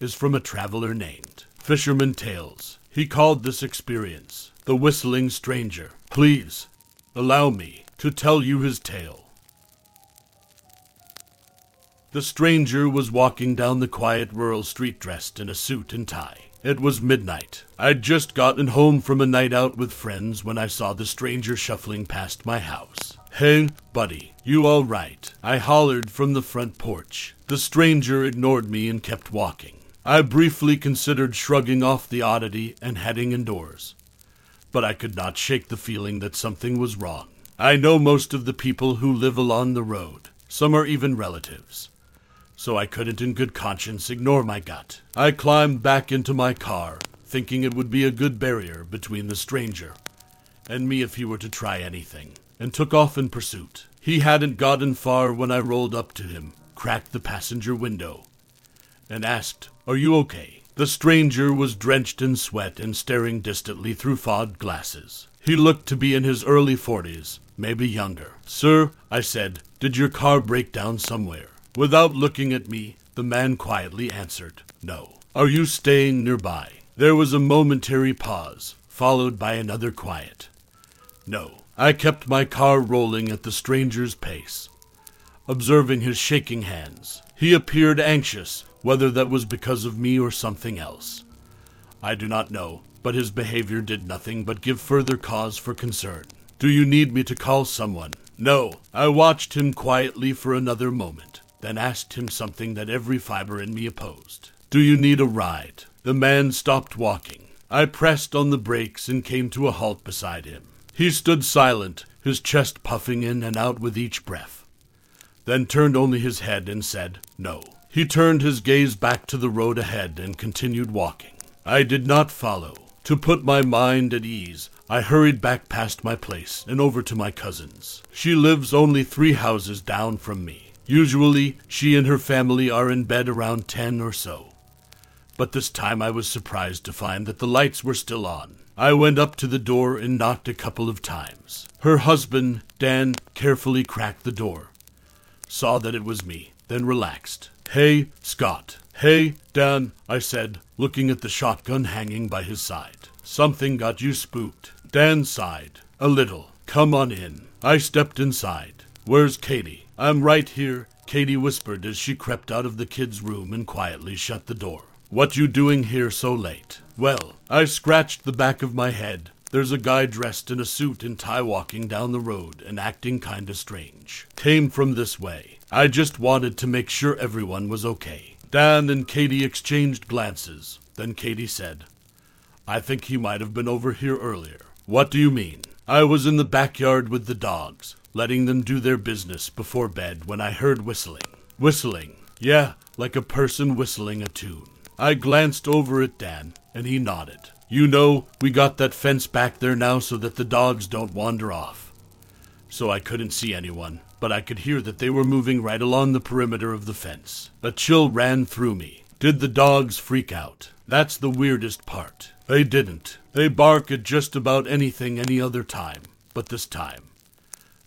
is from a traveler named Fisherman Tales. He called this experience the Whistling Stranger. Please allow me to tell you his tale. The stranger was walking down the quiet rural street dressed in a suit and tie. It was midnight. I'd just gotten home from a night out with friends when I saw the stranger shuffling past my house. Hey, buddy, you all right? I hollered from the front porch. The stranger ignored me and kept walking. I briefly considered shrugging off the oddity and heading indoors. But I could not shake the feeling that something was wrong. I know most of the people who live along the road. Some are even relatives so I couldn't in good conscience ignore my gut. I climbed back into my car, thinking it would be a good barrier between the stranger and me if he were to try anything, and took off in pursuit. He hadn't gotten far when I rolled up to him, cracked the passenger window, and asked, Are you okay? The stranger was drenched in sweat and staring distantly through fogged glasses. He looked to be in his early forties, maybe younger. Sir, I said, did your car break down somewhere? Without looking at me, the man quietly answered, No. Are you staying nearby? There was a momentary pause, followed by another quiet. No. I kept my car rolling at the stranger's pace, observing his shaking hands. He appeared anxious, whether that was because of me or something else. I do not know, but his behavior did nothing but give further cause for concern. Do you need me to call someone? No. I watched him quietly for another moment then asked him something that every fiber in me opposed. Do you need a ride? The man stopped walking. I pressed on the brakes and came to a halt beside him. He stood silent, his chest puffing in and out with each breath, then turned only his head and said, No. He turned his gaze back to the road ahead and continued walking. I did not follow. To put my mind at ease, I hurried back past my place and over to my cousin's. She lives only three houses down from me. Usually, she and her family are in bed around 10 or so. But this time I was surprised to find that the lights were still on. I went up to the door and knocked a couple of times. Her husband, Dan, carefully cracked the door, saw that it was me, then relaxed. Hey, Scott. Hey, Dan, I said, looking at the shotgun hanging by his side. Something got you spooked. Dan sighed. A little. Come on in. I stepped inside. Where's Katie? I'm right here, Katie whispered as she crept out of the kid's room and quietly shut the door. What you doing here so late? Well, I scratched the back of my head. There's a guy dressed in a suit and tie walking down the road and acting kinda strange. Came from this way. I just wanted to make sure everyone was okay. Dan and Katie exchanged glances. Then Katie said, I think he might have been over here earlier. What do you mean? I was in the backyard with the dogs letting them do their business before bed when I heard whistling. Whistling. Yeah, like a person whistling a tune. I glanced over at Dan, and he nodded. You know, we got that fence back there now so that the dogs don't wander off. So I couldn't see anyone, but I could hear that they were moving right along the perimeter of the fence. A chill ran through me. Did the dogs freak out? That's the weirdest part. They didn't. They bark at just about anything any other time, but this time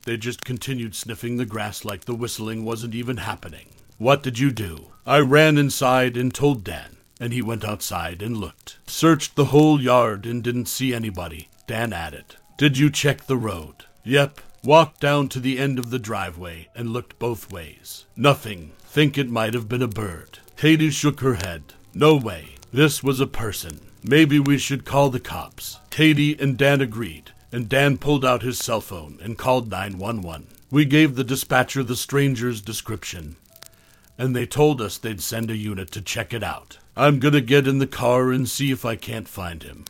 they just continued sniffing the grass like the whistling wasn't even happening. What did you do? I ran inside and told Dan, and he went outside and looked. Searched the whole yard and didn't see anybody. Dan added, Did you check the road? Yep. Walked down to the end of the driveway and looked both ways. Nothing. Think it might have been a bird. Katie shook her head. No way. This was a person. Maybe we should call the cops. Katie and Dan agreed, and Dan pulled out his cell phone and called 911. We gave the dispatcher the stranger's description, and they told us they'd send a unit to check it out. I'm gonna get in the car and see if I can't find him.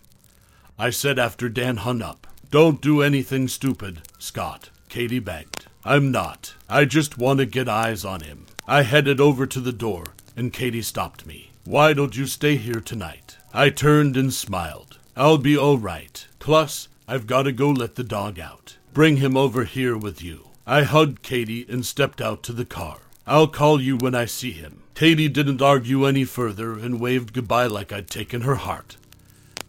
I said after Dan hung up. Don't do anything stupid, Scott, Katie begged. I'm not. I just want to get eyes on him. I headed over to the door, and Katie stopped me. Why don't you stay here tonight? I turned and smiled. I'll be all right. Plus, I've got to go let the dog out. Bring him over here with you. I hugged Katie and stepped out to the car. I'll call you when I see him. Katie didn't argue any further and waved goodbye like I'd taken her heart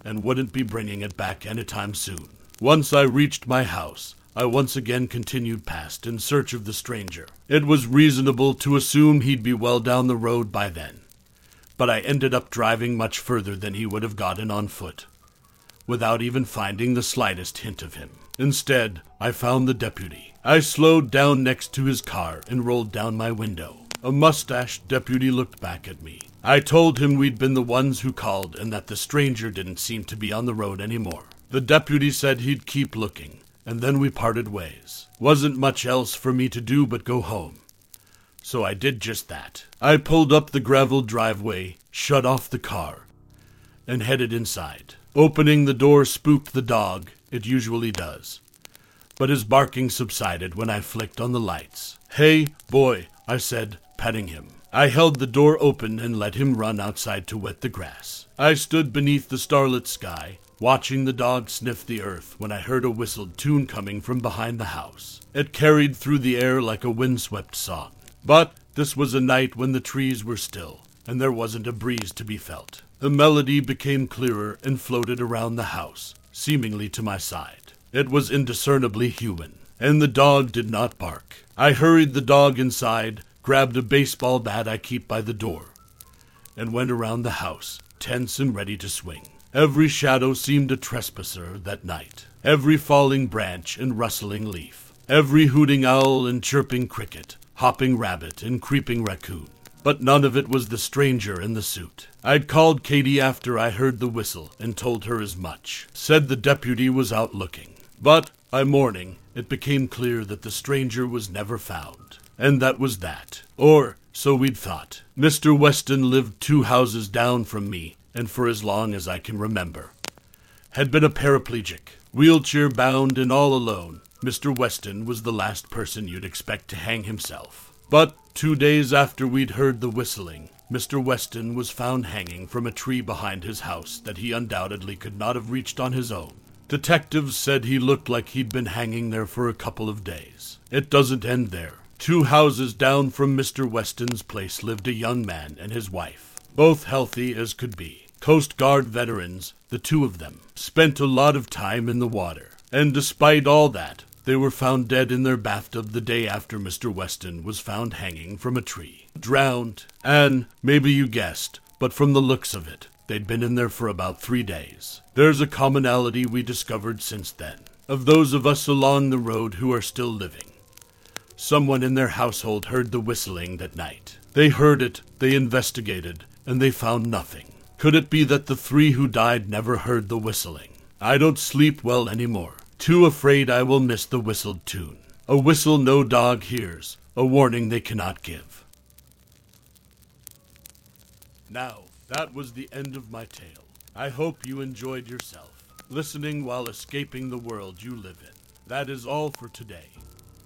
and wouldn't be bringing it back anytime soon. Once I reached my house, I once again continued past in search of the stranger. It was reasonable to assume he'd be well down the road by then, but I ended up driving much further than he would have gotten on foot, without even finding the slightest hint of him. Instead, I found the deputy. I slowed down next to his car and rolled down my window. A mustached deputy looked back at me. I told him we'd been the ones who called and that the stranger didn't seem to be on the road anymore. The deputy said he'd keep looking, and then we parted ways. Wasn't much else for me to do but go home. So I did just that. I pulled up the gravel driveway, shut off the car, and headed inside. Opening the door spooked the dog, it usually does. But his barking subsided when I flicked on the lights. Hey, boy, I said, petting him. I held the door open and let him run outside to wet the grass. I stood beneath the starlit sky, watching the dog sniff the earth when I heard a whistled tune coming from behind the house. It carried through the air like a windswept song. But this was a night when the trees were still, and there wasn't a breeze to be felt. The melody became clearer and floated around the house, seemingly to my side. It was indiscernibly human, and the dog did not bark. I hurried the dog inside, grabbed a baseball bat I keep by the door, and went around the house, tense and ready to swing. Every shadow seemed a trespasser that night, every falling branch and rustling leaf, every hooting owl and chirping cricket, hopping rabbit and creeping raccoon. But none of it was the stranger in the suit. I'd called Katie after I heard the whistle and told her as much. Said the deputy was out looking. But by morning, it became clear that the stranger was never found. And that was that. Or so we'd thought. Mr. Weston lived two houses down from me, and for as long as I can remember. Had been a paraplegic, wheelchair bound and all alone. Mr. Weston was the last person you'd expect to hang himself. But two days after we'd heard the whistling, Mr. Weston was found hanging from a tree behind his house that he undoubtedly could not have reached on his own. Detectives said he looked like he'd been hanging there for a couple of days. It doesn't end there. Two houses down from Mr. Weston's place lived a young man and his wife, both healthy as could be. Coast Guard veterans, the two of them, spent a lot of time in the water. And despite all that, they were found dead in their bathtub the day after Mr. Weston was found hanging from a tree. Drowned. And maybe you guessed, but from the looks of it, they'd been in there for about three days. There's a commonality we discovered since then, of those of us along the road who are still living. Someone in their household heard the whistling that night. They heard it, they investigated, and they found nothing. Could it be that the three who died never heard the whistling? I don't sleep well anymore, too afraid I will miss the whistled tune. A whistle no dog hears, a warning they cannot give. Now, that was the end of my tale. I hope you enjoyed yourself, listening while escaping the world you live in. That is all for today